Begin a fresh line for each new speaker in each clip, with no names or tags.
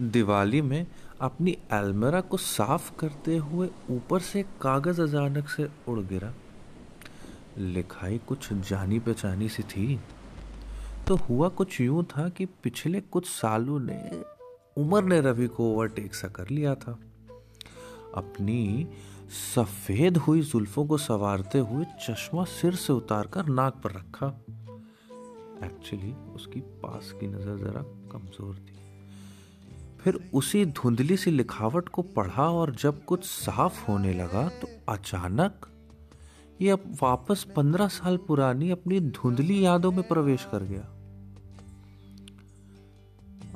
दिवाली में अपनी अलमेरा को साफ़ करते हुए ऊपर से कागज़ अचानक से उड़ गिरा। लिखाई कुछ जानी पहचानी सी थी। तो हुआ कुछ यूँ था कि पिछले कुछ सालों ने उमर ने रवि को ओवरटेक सा कर लिया था। अपनी सफ़ेद हुई जुल्फों को सवारते हुए चश्मा सिर से उतारकर नाक पर रखा। एक्चुअली उसकी पास की नज़र जरा कमज़ोर थी। फिर उसी धुंधली सी लिखावट को पढ़ा और जब कुछ साफ़ होने लगा तो अचानक ये अब वापस पंद्रह साल पुरानी अपनी धुंधली यादों में प्रवेश कर गया।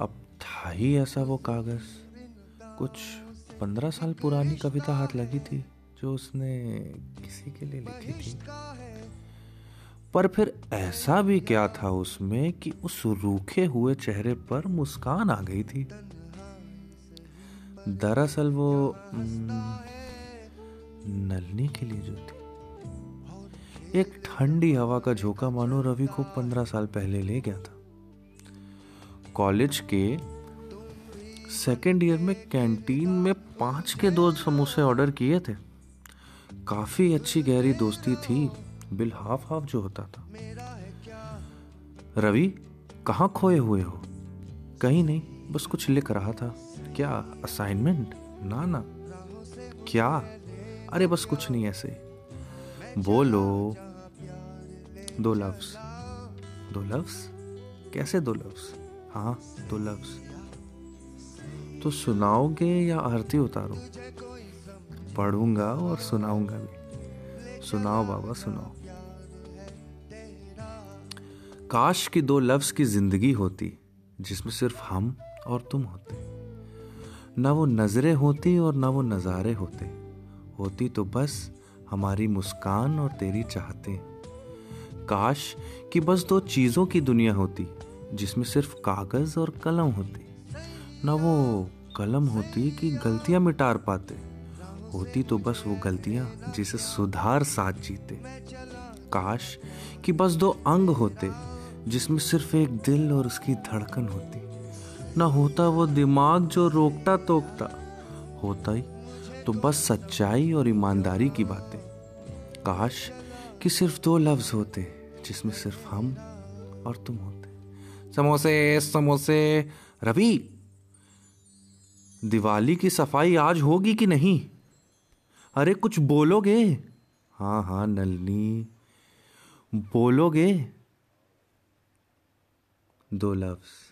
अब था ही ऐसा वो कागज़। कुछ पंद्रह साल पुरानी कविता हाथ लगी थी जो उसने किसी के लिए लिखी थी। पर फिर ऐसा भी क्या था उसमें कि उस रूखे हुए चेहरे पर मुस्कान आ गई थी। दरअसल वो नलनी के लिए जो थी। एक ठंडी हवा का झोंका मानो रवि को पंद्रह साल पहले ले गया था। कॉलेज के सेकेंड ईयर में कैंटीन में पाँच के दो समोसे ऑर्डर किए थे। काफ़ी अच्छी गहरी दोस्ती थी, बिल हाफ़ हाफ़ जो होता था। रवि, कहाँ खोए हुए हो? कहीं नहीं, बस कुछ लिख रहा था। क्या असाइनमेंट ना ना। क्या? अरे, बस कुछ नहीं ऐसे। बोलो। दो लफ्स दो लफ्स कैसे दो लफ्स हाँ दो लफ्ज तो सुनाओगे या आरती उतारो? पढ़ूँगा और सुनाऊँगा भी। सुनाओ बाबा, सुनाओ। काश की दो लफ्ज की ज़िंदगी होती, जिसमें सिर्फ़ हम और तुम होते। ना वो नज़रें होती और ना वो नज़ारे होते। होती तो बस हमारी मुस्कान और तेरी चाहते। काश कि बस दो चीज़ों की दुनिया होती, जिसमें सिर्फ़ कागज़ और कलम होती। ना वो कलम होती कि गलतियाँ मिटार पाते। होती तो बस वो गलतियाँ जिसे सुधार साथ जीते। काश कि बस दो अंग होते, जिसमें सिर्फ़ एक दिल और उसकी धड़कन होती। ना होता वो दिमाग जो रोकता टोकता होता ही तो बस सच्चाई और ईमानदारी की बातें। काश कि सिर्फ़ दो लफ्ज होते जिसमें सिर्फ़ हम और तुम होते। समोसे समोसे, रवि, दिवाली की सफ़ाई आज होगी कि नहीं? अरे कुछ बोलोगे? हाँ हाँ नलनी, बोलोगे? दो लफ्ज़।